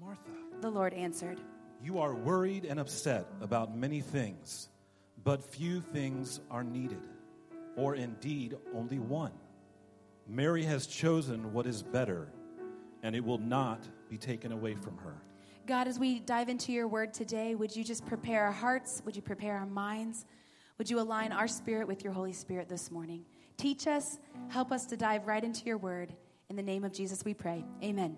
Martha, The Lord answered, you are worried and upset about many things, but few things are needed, or indeed only one. Mary has chosen what is better, and it will not be taken away from her. God, as we dive into your word today, would you just prepare our hearts? Would you prepare our minds? Would you align our spirit with your Holy Spirit this morning? Teach us, help us to dive right into your word. In the name of Jesus, we pray. Amen.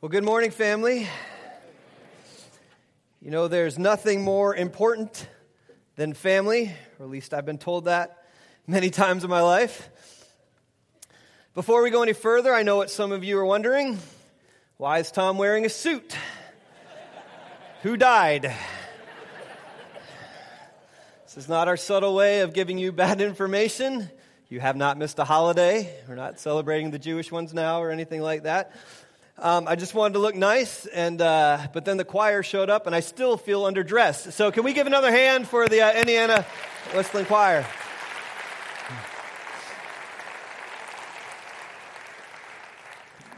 Well, good morning, family. You know, there's nothing more important than family, or at least I've been told that many times in my life. Before we go any further, I know what some of you are wondering why is Tom wearing a suit? Who died? This is not our subtle way of giving you bad information. You have not missed a holiday. We're not celebrating the Jewish ones now or anything like that. Um, I just wanted to look nice, and uh, but then the choir showed up, and I still feel underdressed. So, can we give another hand for the uh, Indiana Wesleyan Choir?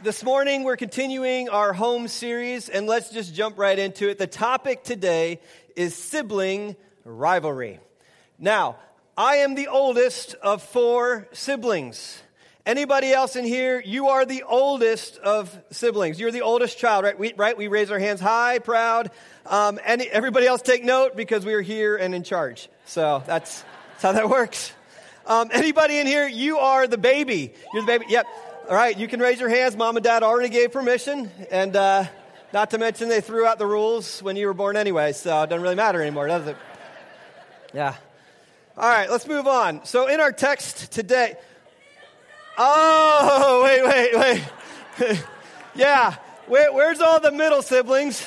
This morning, we're continuing our home series, and let's just jump right into it. The topic today is sibling rivalry. Now, I am the oldest of four siblings. Anybody else in here? You are the oldest of siblings. You're the oldest child, right? We, right? We raise our hands high, proud. Um, and everybody else take note because we are here and in charge. So that's, that's how that works. Um, anybody in here? You are the baby. You're the baby. Yep. All right. You can raise your hands. Mom and dad already gave permission. And, uh, not to mention they threw out the rules when you were born anyway. So it doesn't really matter anymore, does it? Yeah. All right. Let's move on. So in our text today, Oh, wait, wait, wait. yeah, Where, where's all the middle siblings?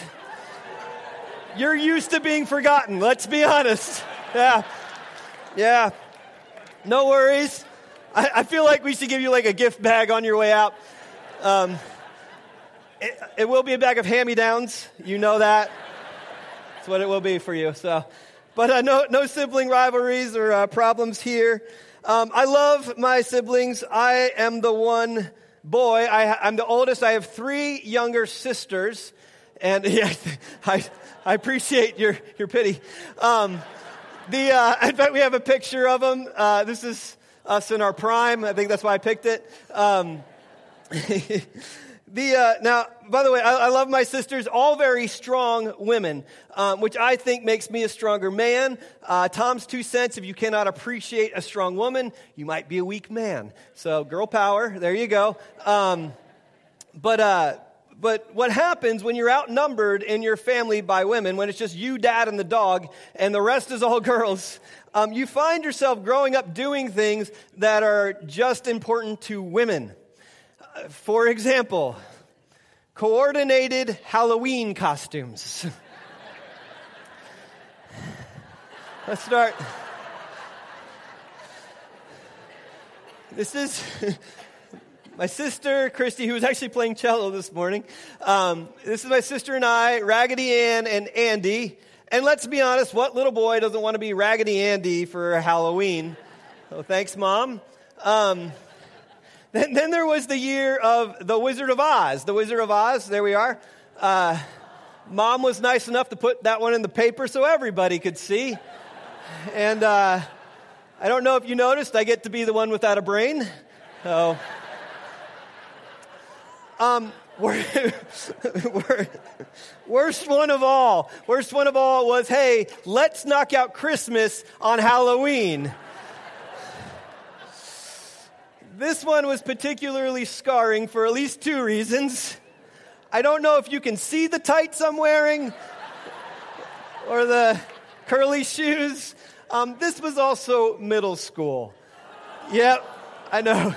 You're used to being forgotten, let's be honest. Yeah, yeah. No worries. I, I feel like we should give you like a gift bag on your way out. Um, it, it will be a bag of hand-me-downs. You know that. That's what it will be for you. So, but uh, no, no sibling rivalries or uh, problems here. Um, I love my siblings. I am the one boy. I, am the oldest. I have three younger sisters. And yeah, I, I appreciate your, your pity. Um, the, uh, in fact, we have a picture of them. Uh, this is us in our prime. I think that's why I picked it. Um, The, uh, now, by the way, I, I, love my sisters, all very strong women, um, which I think makes me a stronger man. Uh, Tom's two cents if you cannot appreciate a strong woman, you might be a weak man. So, girl power, there you go. Um, but, uh, but what happens when you're outnumbered in your family by women, when it's just you, dad, and the dog, and the rest is all girls, um, you find yourself growing up doing things that are just important to women. For example, coordinated Halloween costumes. Let's start. This is my sister, Christy, who was actually playing cello this morning. Um, this is my sister and I, Raggedy Ann and Andy. And let's be honest, what little boy doesn't want to be Raggedy Andy for Halloween? So thanks, Mom. Um, then, then there was the year of The Wizard of Oz. The Wizard of Oz, there we are. Uh, Mom was nice enough to put that one in the paper so everybody could see. And uh, I don't know if you noticed, I get to be the one without a brain. So, um, worst one of all, worst one of all was, hey, let's knock out Christmas on Halloween. This one was particularly scarring for at least two reasons. I don't know if you can see the tights I'm wearing or the curly shoes. Um, this was also middle school. Yep, I know.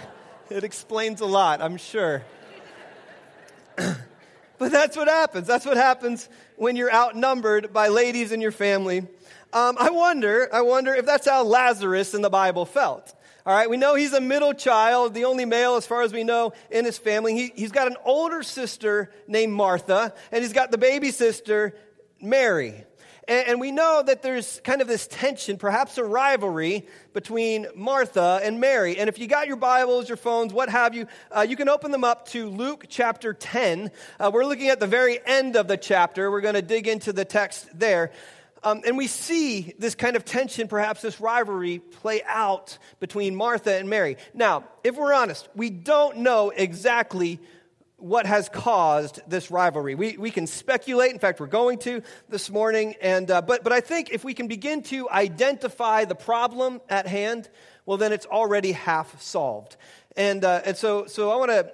it explains a lot, I'm sure. but that's what happens. That's what happens when you're outnumbered by ladies in your family. Um, I wonder, I wonder if that's how Lazarus in the Bible felt. All right, we know he's a middle child, the only male, as far as we know, in his family. He, he's got an older sister named Martha, and he's got the baby sister, Mary. And, and we know that there's kind of this tension, perhaps a rivalry between Martha and Mary. And if you got your Bibles, your phones, what have you, uh, you can open them up to Luke chapter 10. Uh, we're looking at the very end of the chapter. We're going to dig into the text there. Um, and we see this kind of tension, perhaps this rivalry, play out between Martha and Mary. Now, if we're honest, we don't know exactly what has caused this rivalry. We, we can speculate. In fact, we're going to this morning. And, uh, but, but I think if we can begin to identify the problem at hand, well, then it's already half solved. And, uh, and so, so I want to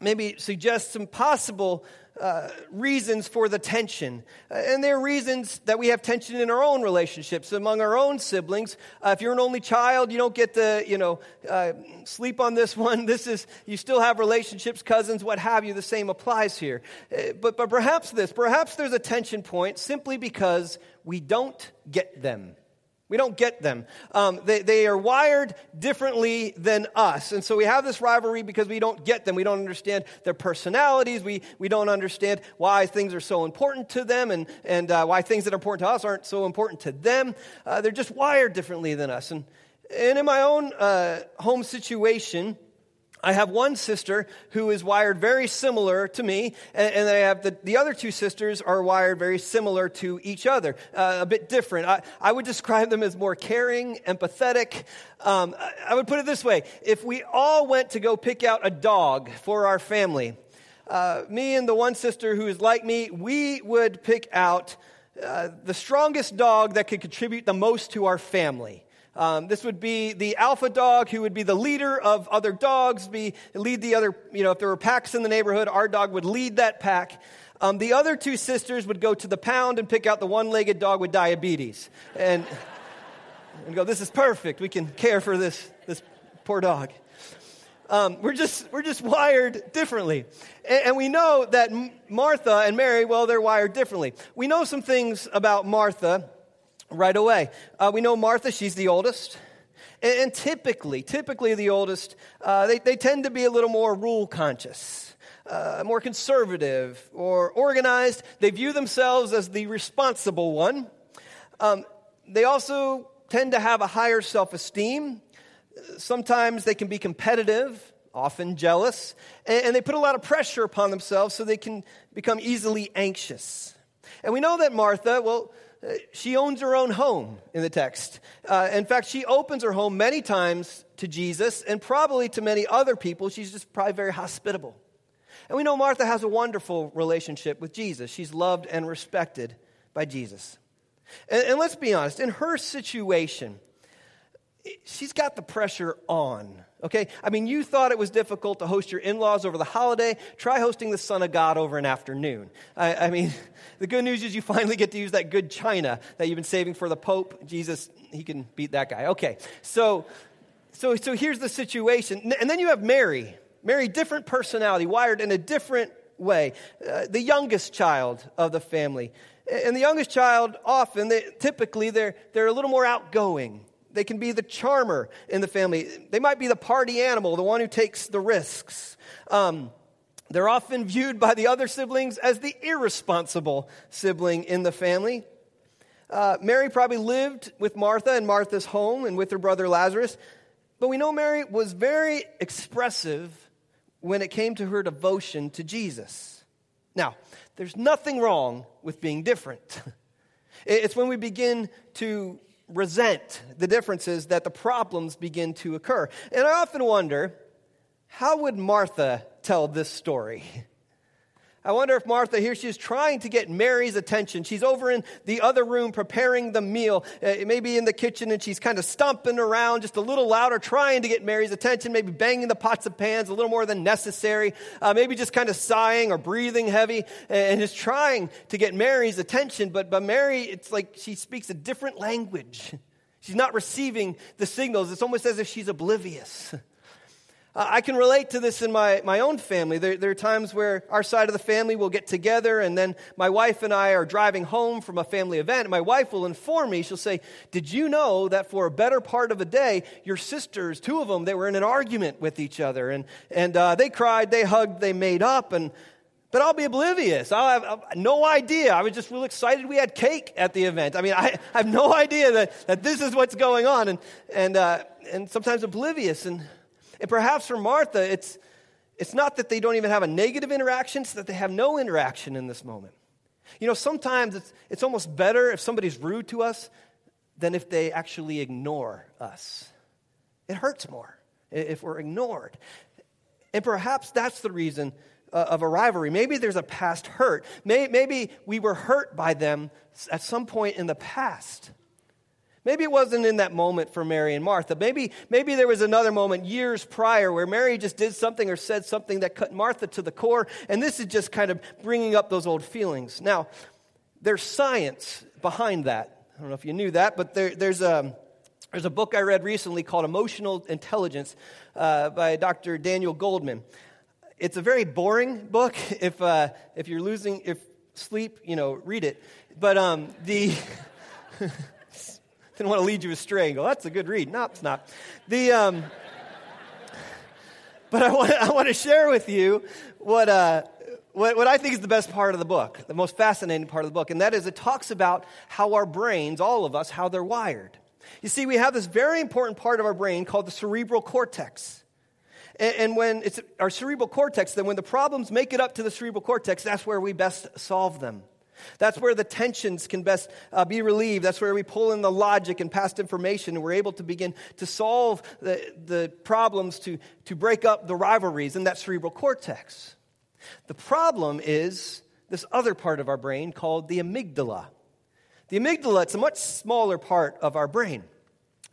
maybe suggest some possible uh, reasons for the tension. Uh, and there are reasons that we have tension in our own relationships among our own siblings. Uh, if you're an only child, you don't get to, you know, uh, sleep on this one. This is, you still have relationships, cousins, what have you. The same applies here. Uh, but, but perhaps this, perhaps there's a tension point simply because we don't get them. We don't get them. Um, they, they are wired differently than us. And so we have this rivalry because we don't get them. We don't understand their personalities. We, we don't understand why things are so important to them and, and uh, why things that are important to us aren't so important to them. Uh, they're just wired differently than us. And, and in my own uh, home situation, I have one sister who is wired very similar to me, and, and I have the, the other two sisters are wired very similar to each other, uh, a bit different. I, I would describe them as more caring, empathetic. Um, I would put it this way if we all went to go pick out a dog for our family, uh, me and the one sister who is like me, we would pick out uh, the strongest dog that could contribute the most to our family. Um, this would be the alpha dog who would be the leader of other dogs, be, lead the other, you know, if there were packs in the neighborhood, our dog would lead that pack. Um, the other two sisters would go to the pound and pick out the one legged dog with diabetes and, and go, This is perfect. We can care for this, this poor dog. Um, we're, just, we're just wired differently. And, and we know that Martha and Mary, well, they're wired differently. We know some things about Martha right away. Uh, we know Martha, she's the oldest. And, and typically, typically the oldest, uh, they, they tend to be a little more rule conscious, uh, more conservative or organized. They view themselves as the responsible one. Um, they also tend to have a higher self esteem. Sometimes they can be competitive, often jealous, and, and they put a lot of pressure upon themselves so they can become easily anxious. And we know that Martha, well, she owns her own home in the text. Uh, in fact, she opens her home many times to Jesus and probably to many other people. She's just probably very hospitable. And we know Martha has a wonderful relationship with Jesus. She's loved and respected by Jesus. And, and let's be honest, in her situation, she's got the pressure on. Okay? I mean, you thought it was difficult to host your in laws over the holiday. Try hosting the Son of God over an afternoon. I, I, mean, the good news is you finally get to use that good china that you've been saving for the Pope. Jesus, he can beat that guy. Okay, so, so, so here's the situation. And then you have Mary. Mary, different personality, wired in a different way. Uh, the youngest child of the family. And the youngest child, often, they, typically, they're, they're a little more outgoing they can be the charmer in the family. They might be the party animal, the one who takes the risks. Um, they're often viewed by the other siblings as the irresponsible sibling in the family. Uh, Mary probably lived with Martha in Martha's home and with her brother Lazarus, but we know Mary was very expressive when it came to her devotion to Jesus. Now, there's nothing wrong with being different. It's when we begin to resent the differences that the problems begin to occur. And I often wonder how would Martha tell this story? I wonder if Martha here, she's trying to get Mary's attention. She's over in the other room preparing the meal, uh, maybe in the kitchen, and she's kind of stomping around just a little louder, trying to get Mary's attention, maybe banging the pots and pans a little more than necessary, uh, maybe just kind of sighing or breathing heavy, and just trying to get Mary's attention. But, but Mary, it's like she speaks a different language. She's not receiving the signals. It's almost as if she's oblivious. I can relate to this in my, my own family. There, there, are times where our side of the family will get together, and then my wife and I are driving home from a family event. And my wife will inform me, she'll say, Did you know that for a better part of a day, your sisters, two of them, they were in an argument with each other? And, and uh, they cried, they hugged, they made up. And, but I'll be oblivious. I'll have, I'll have, no idea. I was just real excited we had cake at the event. I mean, I, I have no idea that, that this is what's going on, and, and, uh, and sometimes oblivious. And and perhaps for Martha, it's, it's not that they don't even have a negative interaction, it's that they have no interaction in this moment. You know, sometimes it's, it's almost better if somebody's rude to us than if they actually ignore us. It hurts more if we're ignored. And perhaps that's the reason uh, of a rivalry. Maybe there's a past hurt. Maybe we were hurt by them at some point in the past. Maybe it wasn't in that moment for Mary and Martha. Maybe, maybe there was another moment years prior where Mary just did something or said something that cut Martha to the core, and this is just kind of bringing up those old feelings. Now, there's science behind that. I don't know if you knew that, but there, there's, a, there's a book I read recently called Emotional Intelligence uh, by Dr. Daniel Goleman. It's a very boring book. If, uh, if you're losing if sleep, you know, read it. But um, the. Didn't want to lead you astray and go, that's a good read. No, it's not. The, um, but I want, I want to share with you what, uh, what, what I think is the best part of the book, the most fascinating part of the book, and that is it talks about how our brains, all of us, how they're wired. You see, we have this very important part of our brain called the cerebral cortex. And, and when it's our cerebral cortex, then when the problems make it up to the cerebral cortex, that's where we best solve them. That's where the tensions can best uh, be relieved. That's where we pull in the logic and past information, and we're able to begin to solve the, the problems, to, to break up the rivalries in that cerebral cortex. The problem is this other part of our brain called the amygdala. The amygdala, it's a much smaller part of our brain.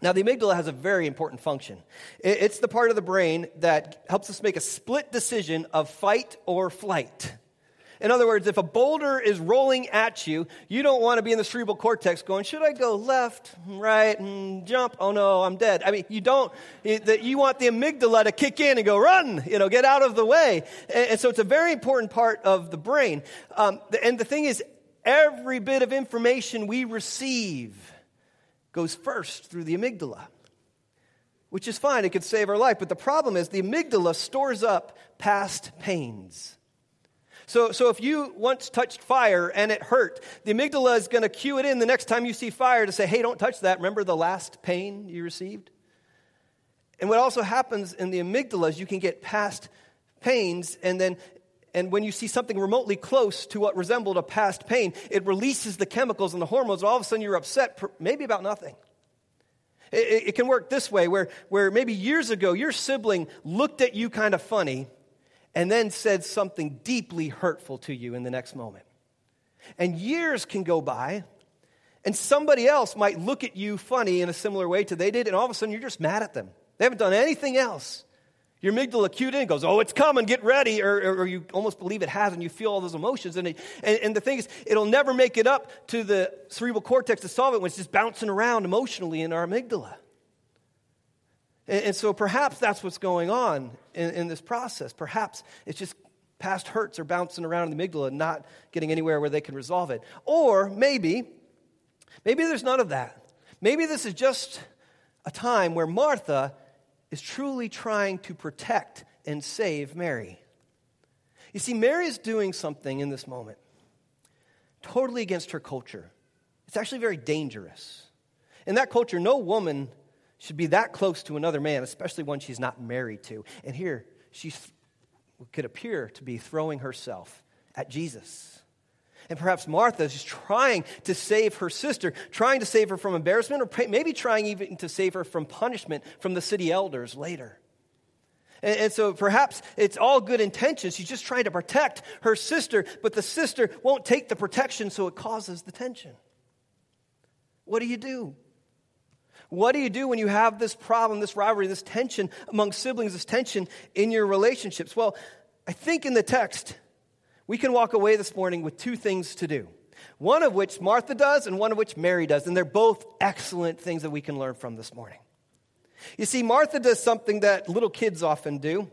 Now, the amygdala has a very important function. It's the part of the brain that helps us make a split decision of fight or flight. In other words, if a boulder is rolling at you, you don't want to be in the cerebral cortex going, should I go left, right, and jump? Oh no, I'm dead. I mean, you don't, you want the amygdala to kick in and go, run, you know, get out of the way. And so it's a very important part of the brain. Um, and the thing is, every bit of information we receive goes first through the amygdala which is fine. It could save our life. But the problem is the amygdala stores up past pains. So, so if you once touched fire and it hurt, the amygdala is going to cue it in the next time you see fire to say, hey, don't touch that. Remember the last pain you received? And what also happens in the amygdala is you can get past pains and then and when you see something remotely close to what resembled a past pain, it releases the chemicals and the hormones, and all of a sudden you're upset, maybe about nothing. It, it, can work this way where, where maybe years ago your sibling looked at you kind of funny, and then said something deeply hurtful to you in the next moment. And years can go by, and somebody else might look at you funny in a similar way to they did, and all of a sudden you're just mad at them. They haven't done anything else. Your amygdala cued in goes, Oh, it's coming, get ready. Or, or, or, you almost believe it has, and you feel all those emotions. And, it, and, and, the thing is, it'll never make it up to the cerebral cortex to solve it when it's just bouncing around emotionally in our amygdala. And, so perhaps that's what's going on in, in this process. Perhaps it's just past hurts are bouncing around in the amygdala and not getting anywhere where they can resolve it. Or maybe, maybe there's none of that. Maybe this is just a time where Martha is truly trying to protect and save Mary. You see, Mary is doing something in this moment totally against her culture. It's actually very dangerous. In that culture, no woman should be that close to another man, especially one she's not married to. And here, she could appear to be throwing herself at Jesus. And perhaps Martha is trying to save her sister, trying to save her from embarrassment, or maybe trying even to save her from punishment from the city elders later. And, and, so perhaps it's all good intentions. She's just trying to protect her sister, but the sister won't take the protection, so it causes the tension. What do you do? What do you do when you have this problem, this rivalry, this tension among siblings, this tension in your relationships? Well, I think in the text, we can walk away this morning with two things to do. One of which Martha does, and one of which Mary does. And they're both excellent things that we can learn from this morning. You see, Martha does something that little kids often do.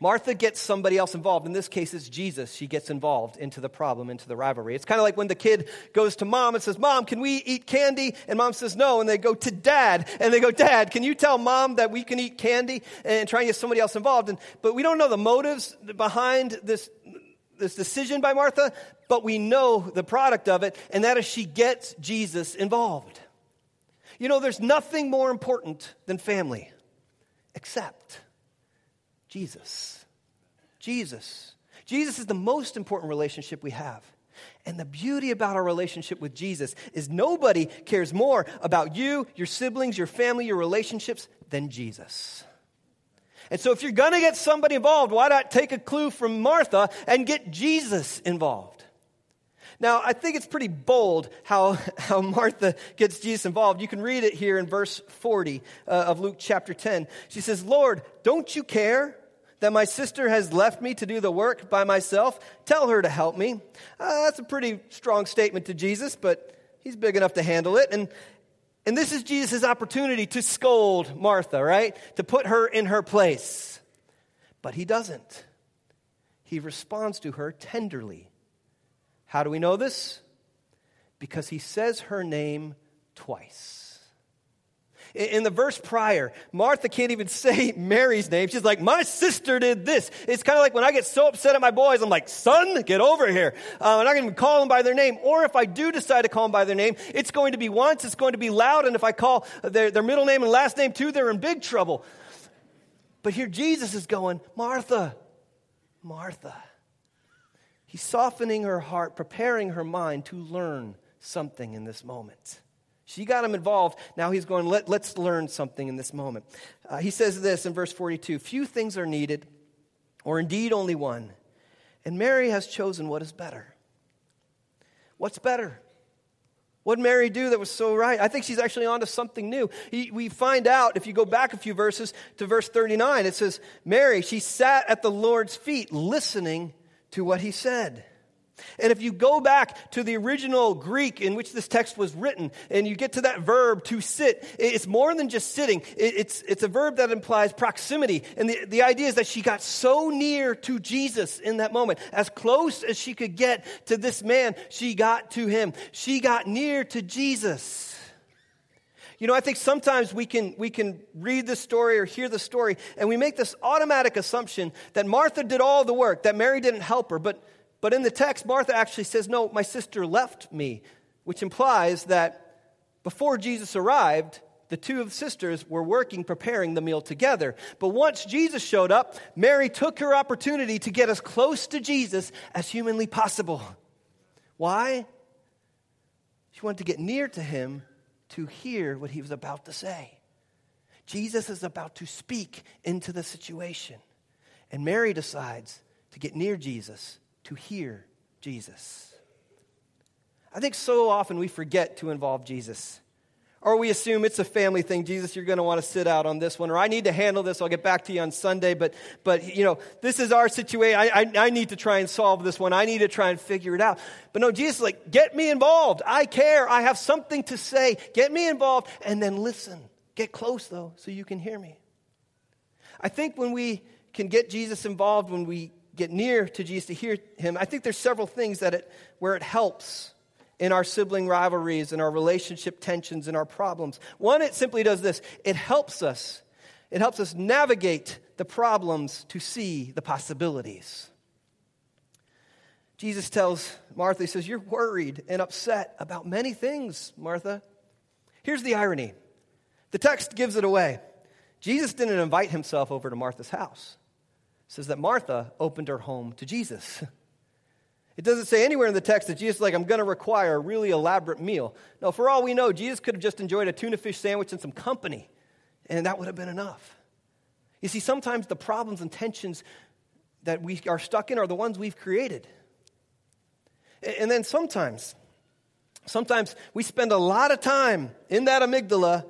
Martha gets somebody else involved. In this case, it's Jesus. She gets involved into the problem, into the rivalry. It's kind of like when the kid goes to mom and says, Mom, can we eat candy? And mom says no. And they go to dad and they go, Dad, can you tell mom that we can eat candy? And try and get somebody else involved. And, but we don't know the motives behind this, this decision by Martha, but we know the product of it, and that is she gets Jesus involved. You know, there's nothing more important than family except Jesus. Jesus. Jesus is the most important relationship we have. And the beauty about our relationship with Jesus is nobody cares more about you, your siblings, your family, your relationships than Jesus. And so, if you're going to get somebody involved, why not take a clue from Martha and get Jesus involved? Now, I think it's pretty bold how, how Martha gets Jesus involved. You can read it here in verse 40 uh, of Luke chapter 10. She says, Lord, don't you care that my sister has left me to do the work by myself? Tell her to help me. Uh, that's a pretty strong statement to Jesus, but he's big enough to handle it. And, and this is Jesus' opportunity to scold Martha, right? To put her in her place. But he doesn't. He responds to her tenderly how do we know this? Because he says her name twice. In the verse prior, Martha can't even say Mary's name. She's like, My sister did this. It's kind of like when I get so upset at my boys, I'm like, Son, get over here. Uh, I'm not going to call them by their name. Or if I do decide to call them by their name, it's going to be once, it's going to be loud. And if I call their, their middle name and last name too, they're in big trouble. But here Jesus is going, Martha, Martha. He's softening her heart, preparing her mind to learn something in this moment. She got him involved. Now he's going, Let, us learn something in this moment. Uh, he says this in verse 42 Few things are needed, or indeed only one. And Mary has chosen what is better. What's better? What did Mary do that was so right? I think she's actually onto something new. We find out, if you go back a few verses to verse 39, it says, Mary, she sat at the Lord's feet listening to what he said. And if you go back to the original Greek in which this text was written, and you get to that verb to sit, it's more than just sitting. It's, it's a verb that implies proximity. And the, the idea is that she got so near to Jesus in that moment. As close as she could get to this man, she got to him. She got near to Jesus. You know, I think sometimes we can, we can read the story or hear the story and we make this automatic assumption that Martha did all the work, that Mary didn't help her. But, but in the text, Martha actually says, No, my sister left me, which implies that before Jesus arrived, the two sisters were working, preparing the meal together. But once Jesus showed up, Mary took her opportunity to get as close to Jesus as humanly possible. Why? She wanted to get near to him to hear what he was about to say. Jesus is about to speak into the situation. And Mary decides to get near Jesus, to hear Jesus. I think so often we forget to involve Jesus. Or we assume it's a family thing. Jesus, you're going to want to sit out on this one. Or I need to handle this. I'll get back to you on Sunday. But, but you know, this is our situation. I, I, I need to try and solve this one. I need to try and figure it out. But no, Jesus like, get me involved. I care. I have something to say. Get me involved. And then listen. Get close, though, so you can hear me. I think when we can get Jesus involved, when we get near to Jesus to hear him, I think there's several things that it, where it helps in our sibling rivalries, and our relationship tensions, and our problems. One, it simply does this it helps us. It helps us navigate the problems to see the possibilities. Jesus tells Martha, He says, You're worried and upset about many things, Martha. Here's the irony the text gives it away. Jesus didn't invite himself over to Martha's house. Says that Martha opened her home to Jesus. It doesn't say anywhere in the text that Jesus is like, I'm going to require a really elaborate meal. No, for all we know, Jesus could have just enjoyed a tuna fish sandwich and some company, and that would have been enough. You see, sometimes the problems and tensions that we are stuck in are the ones we've created. And then sometimes, sometimes we spend a lot of time in that amygdala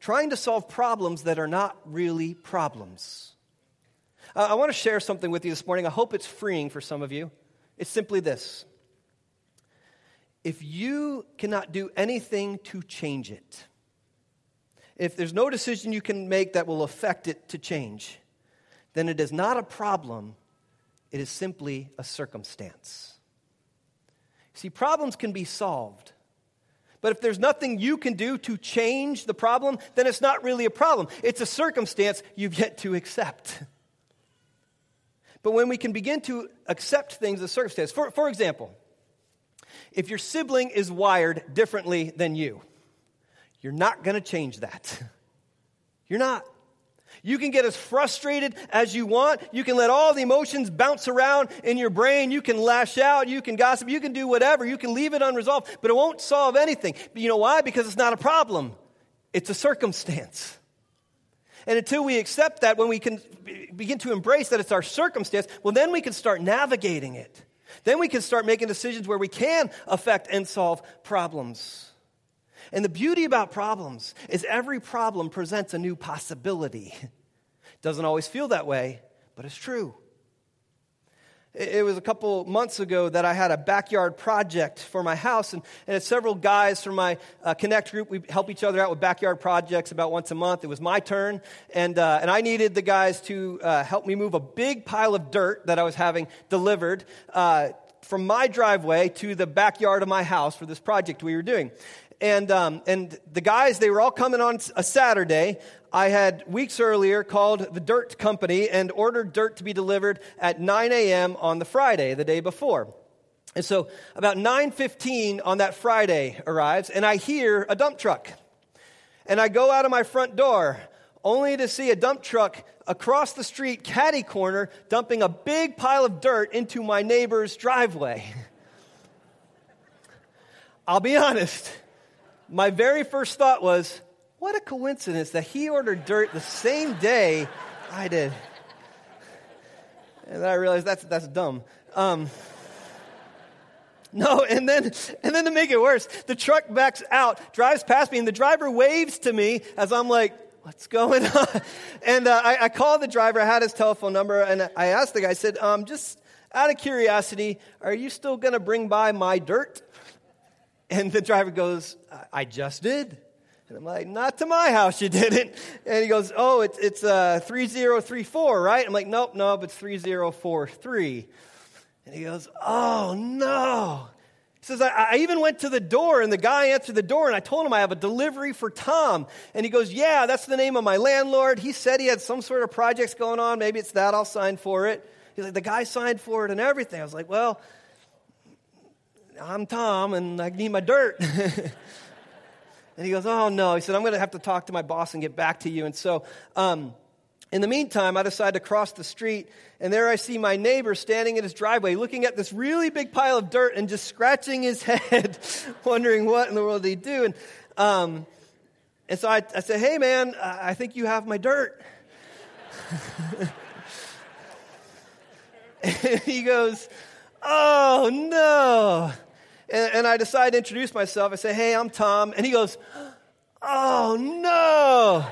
trying to solve problems that are not really problems. Uh, I want to share something with you this morning. I hope it's freeing for some of you. It's simply this if you cannot do anything to change it, if there's no decision you can make that will affect it to change, then it is not a problem, it is simply a circumstance. See, problems can be solved. But if there's nothing you can do to change the problem, then it's not really a problem. It's a circumstance you've yet to accept. But when we can begin to accept things as circumstance, for, for example, if your sibling is wired differently than you, you're not going to change that. You're not. You can get as frustrated as you want. You can let all the emotions bounce around in your brain. You can lash out. You can gossip. You can do whatever. You can leave it unresolved, but it won't solve anything. You know why? Because it's not a problem, it's a circumstance. And until we accept that, when we can begin to embrace that it's our circumstance, well, then we can start navigating it. Then we can start making decisions where we can affect and solve problems. And the beauty about problems is every problem presents a new possibility. Doesn't always feel that way, but it's true. It was a couple months ago that I had a backyard project for my house, and, and several guys from my uh, Connect group. We help each other out with backyard projects about once a month. It was my turn, and, uh, and I needed the guys to uh, help me move a big pile of dirt that I was having delivered uh, from my driveway to the backyard of my house for this project we were doing. And, um, and the guys, they were all coming on a Saturday. I had weeks earlier called the dirt company and ordered dirt to be delivered at 9 a.m. on the Friday, the day before. And so about 9:15 on that Friday arrives and I hear a dump truck. And I go out of my front door only to see a dump truck across the street caddy corner dumping a big pile of dirt into my neighbor's driveway. I'll be honest my very first thought was, what a coincidence that he ordered dirt the same day I did. And then I realized that's, that's dumb. Um, no, and then, and then to make it worse, the truck backs out, drives past me, and the driver waves to me as I'm like, what's going on? And uh, I, I called the driver, I had his telephone number, and I asked the guy, I said, um, just out of curiosity, are you still going to bring by my dirt? And the driver goes, I just did. And I'm like, not to my house, you didn't. And he goes, oh, it's, it's uh, 3034, right? I'm like, nope, nope, it's 3043. And he goes, oh, no. He says, I, I, even went to the door, and the guy answered the door, and I told him I have a delivery for Tom. And he goes, Yeah, that's the name of my landlord. He said he had some sort of projects going on. Maybe it's that. I'll sign for it. He's like, The guy signed for it and everything. I was like, Well, I'm Tom and I need my dirt. and he goes, Oh, no. He said, I'm going to have to talk to my boss and get back to you. And so, um, in the meantime, I decide to cross the street, and there I see my neighbor standing in his driveway looking at this really big pile of dirt and just scratching his head, wondering what in the world he'd do. And, um, and so I, I said, Hey, man, I think you have my dirt. and he goes, Oh, no. And, and I decide to introduce myself. I say, hey, I'm Tom. And he goes, oh, no.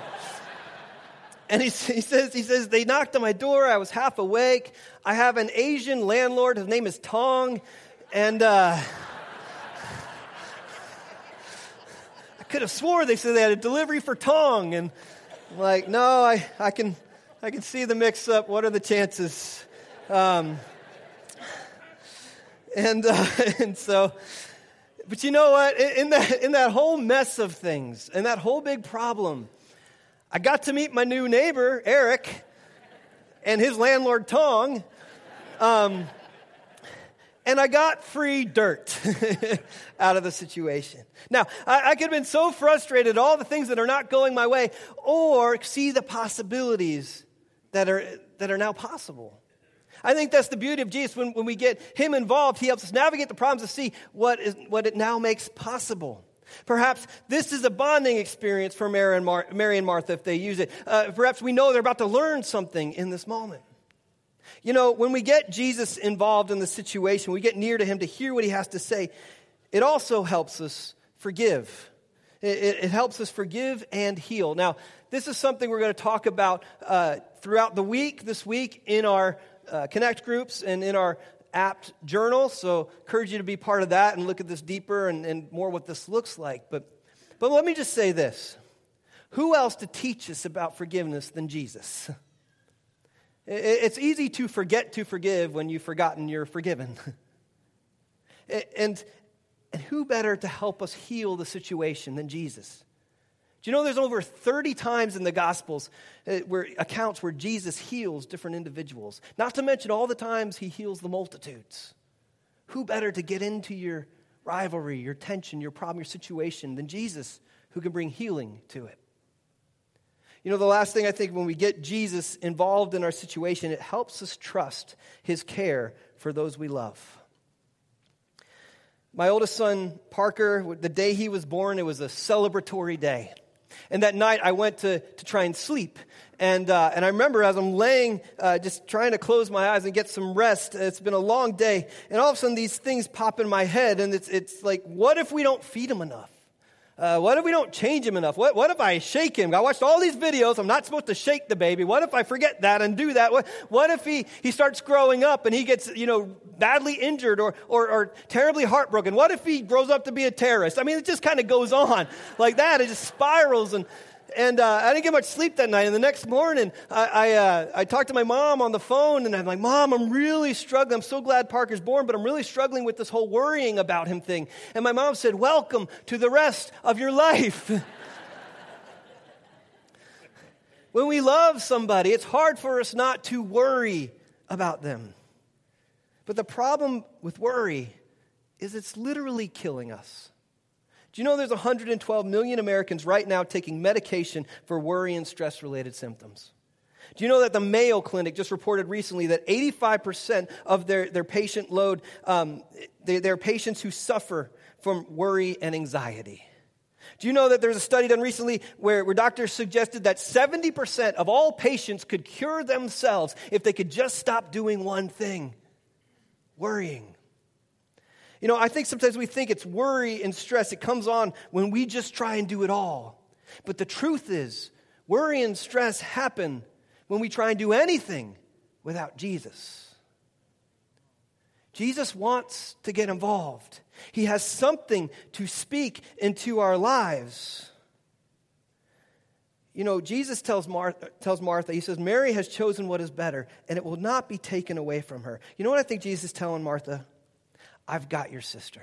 And he, he, says, he says, they knocked on my door. I was half awake. I have an Asian landlord. His name is Tong. And uh, I could have swore they said they had a delivery for Tong. And I'm like, no, I, I, can, I can see the mix up. What are the chances? Um, and, uh, and so, but you know what? In that, in that whole mess of things, in that whole big problem, I got to meet my new neighbor, Eric, and his landlord, Tong. Um, and I got free dirt out of the situation. Now, I, I, could have been so frustrated all the things that are not going my way, or see the possibilities that are, that are now possible. I think that's the beauty of Jesus. When, when we get Him involved, He helps us navigate the problems to see what, is, what it now makes possible. Perhaps this is a bonding experience for Mary and, Mar- Mary and Martha if they use it. Uh, perhaps we know they're about to learn something in this moment. You know, when we get Jesus involved in the situation, we get near to Him to hear what He has to say, it also helps us forgive. It, it, helps us forgive and heal. Now, this is something we're going to talk about uh, throughout the week, this week, in our uh, connect groups and in our apt journal. So, encourage you to be part of that and look at this deeper and, and more what this looks like. But, but let me just say this Who else to teach us about forgiveness than Jesus? It's easy to forget to forgive when you've forgotten you're forgiven. And, and who better to help us heal the situation than Jesus? Do you know there's over 30 times in the Gospels uh, where accounts where Jesus heals different individuals? Not to mention all the times he heals the multitudes. Who better to get into your rivalry, your tension, your problem, your situation than Jesus who can bring healing to it? You know, the last thing I think when we get Jesus involved in our situation, it helps us trust his care for those we love. My oldest son, Parker, the day he was born, it was a celebratory day. And that night I went to, to try and sleep. And, uh, and I remember as I'm laying, uh, just trying to close my eyes and get some rest, it's been a long day. And all of a sudden these things pop in my head. And it's, it's like, what if we don't feed them enough? Uh, what if we don't change him enough? What, what if I shake him? I watched all these videos. I'm not supposed to shake the baby. What if I forget that and do that? What, what if he, he starts growing up and he gets, you know, badly injured or, or, or terribly heartbroken? What if he grows up to be a terrorist? I mean, it just kind of goes on like that. It just spirals. And, and uh, I didn't get much sleep that night. And the next morning, I, I, uh, I, talked to my mom on the phone, and I'm like, Mom, I'm really struggling. I'm so glad Parker's born, but I'm really struggling with this whole worrying about him thing. And my mom said, Welcome to the rest of your life. when we love somebody, it's hard for us not to worry about them. But the problem with worry is it's literally killing us. Do you know there's 112 million Americans right now taking medication for worry and stress related symptoms? Do you know that the Mayo Clinic just reported recently that 85% of their, their patient load, um, they, they're patients who suffer from worry and anxiety? Do you know that there's a study done recently where, where doctors suggested that 70% of all patients could cure themselves if they could just stop doing one thing worrying? You know, I think sometimes we think it's worry and stress. It comes on when we just try and do it all. But the truth is, worry and stress happen when we try and do anything without Jesus. Jesus wants to get involved. He has something to speak into our lives. You know, Jesus tells Martha, tells Martha, He says, Mary has chosen what is better, and it will not be taken away from her. You know what I think Jesus is telling Martha? I've got your sister.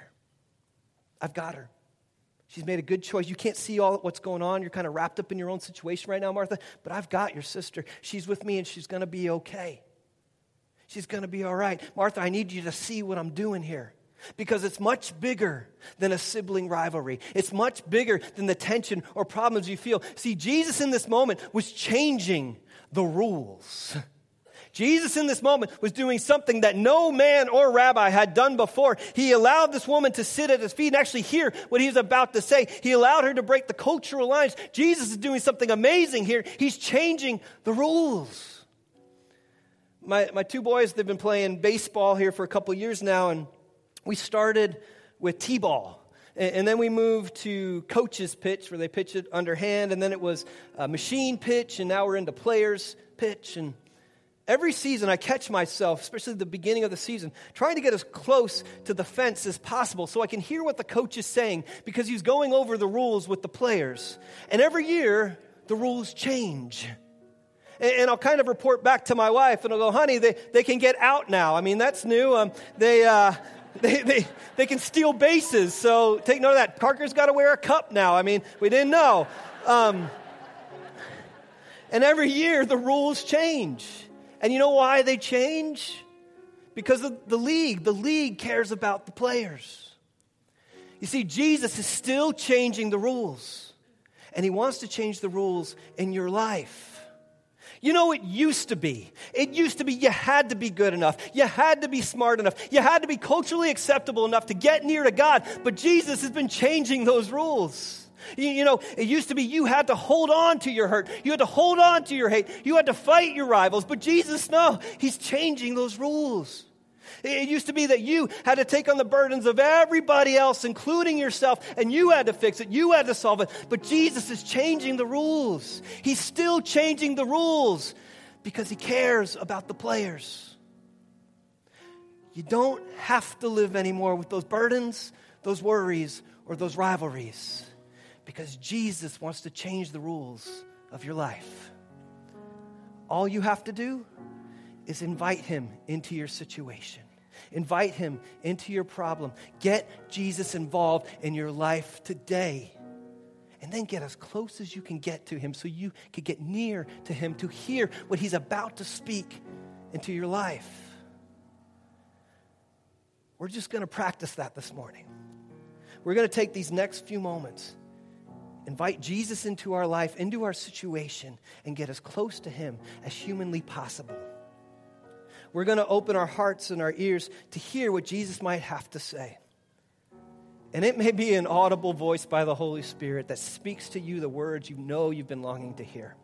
I've got her. She's made a good choice. You can't see all what's going on. You're kind of wrapped up in your own situation right now, Martha, but I've got your sister. She's with me and she's going to be okay. She's going to be all right. Martha, I need you to see what I'm doing here because it's much bigger than a sibling rivalry. It's much bigger than the tension or problems you feel. See, Jesus in this moment was changing the rules. Jesus, in this moment, was doing something that no man or rabbi had done before. He allowed this woman to sit at his feet and actually hear what he was about to say. He allowed her to break the cultural lines. Jesus is doing something amazing here. He's changing the rules. My, my two boys, they've been playing baseball here for a couple years now, and we started with T ball. And then we moved to coach's pitch, where they pitch it underhand, and then it was machine pitch, and now we're into players pitch. And Every season, I catch myself, especially the beginning of the season, trying to get as close to the fence as possible so I can hear what the coach is saying because he's going over the rules with the players. And every year, the rules change. And I'll kind of report back to my wife and I'll go, honey, they, they can get out now. I mean, that's new. Um, they, uh, they, they, they can steal bases. So take note of that. Parker's got to wear a cup now. I mean, we didn't know. Um, and every year, the rules change. And you know why they change? Because of the league. The league cares about the players. You see, Jesus is still changing the rules, and he wants to change the rules in your life. You know, it used to be. It used to be you had to be good enough. You had to be smart enough. You had to be culturally acceptable enough to get near to God. But Jesus has been changing those rules. You, you, know, it used to be you had to hold on to your hurt. You had to hold on to your hate. You had to fight your rivals. But Jesus, no, He's changing those rules. It used to be that you had to take on the burdens of everybody else, including yourself, and you had to fix it. You had to solve it. But Jesus is changing the rules. He's still changing the rules because He cares about the players. You don't have to live anymore with those burdens, those worries, or those rivalries because Jesus wants to change the rules of your life. All you have to do is invite him into your situation. Invite him into your problem. Get Jesus involved in your life today. And then get as close as you can get to him so you can get near to him to hear what he's about to speak into your life. We're just going to practice that this morning. We're going to take these next few moments, invite Jesus into our life, into our situation, and get as close to him as humanly possible. We're going to open our hearts and our ears to hear what Jesus might have to say. And it may be an audible voice by the Holy Spirit that speaks to you the words you know you've been longing to hear.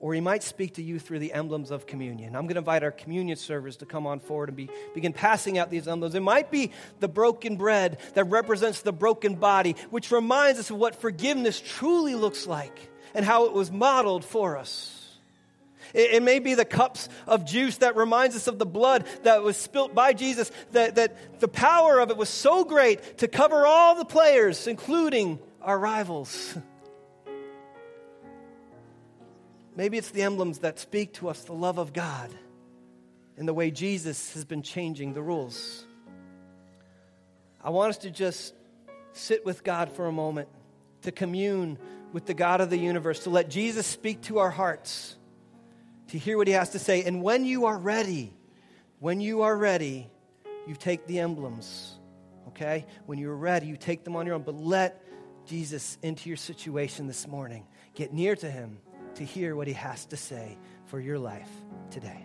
Or he might speak to you through the emblems of communion. I'm going to invite our communion servers to come on forward and be, begin passing out these emblems. It might be the broken bread that represents the broken body, which reminds us of what forgiveness truly looks like and how it was modeled for us. It, it, may be the cups of juice that reminds us of the blood that was spilt by Jesus, that, that the power of it was so great to cover all the players, including our rivals. Maybe it's the emblems that speak to us the love of God and the way Jesus has been changing the rules. I want us to just sit with God for a moment, to commune with the God of the universe, to let Jesus speak to our hearts to hear what he has to say. And when you are ready, when you are ready, you take the emblems, okay? When you're ready, you take them on your own. But let Jesus into your situation this morning. Get near to him to hear what he has to say for your life today.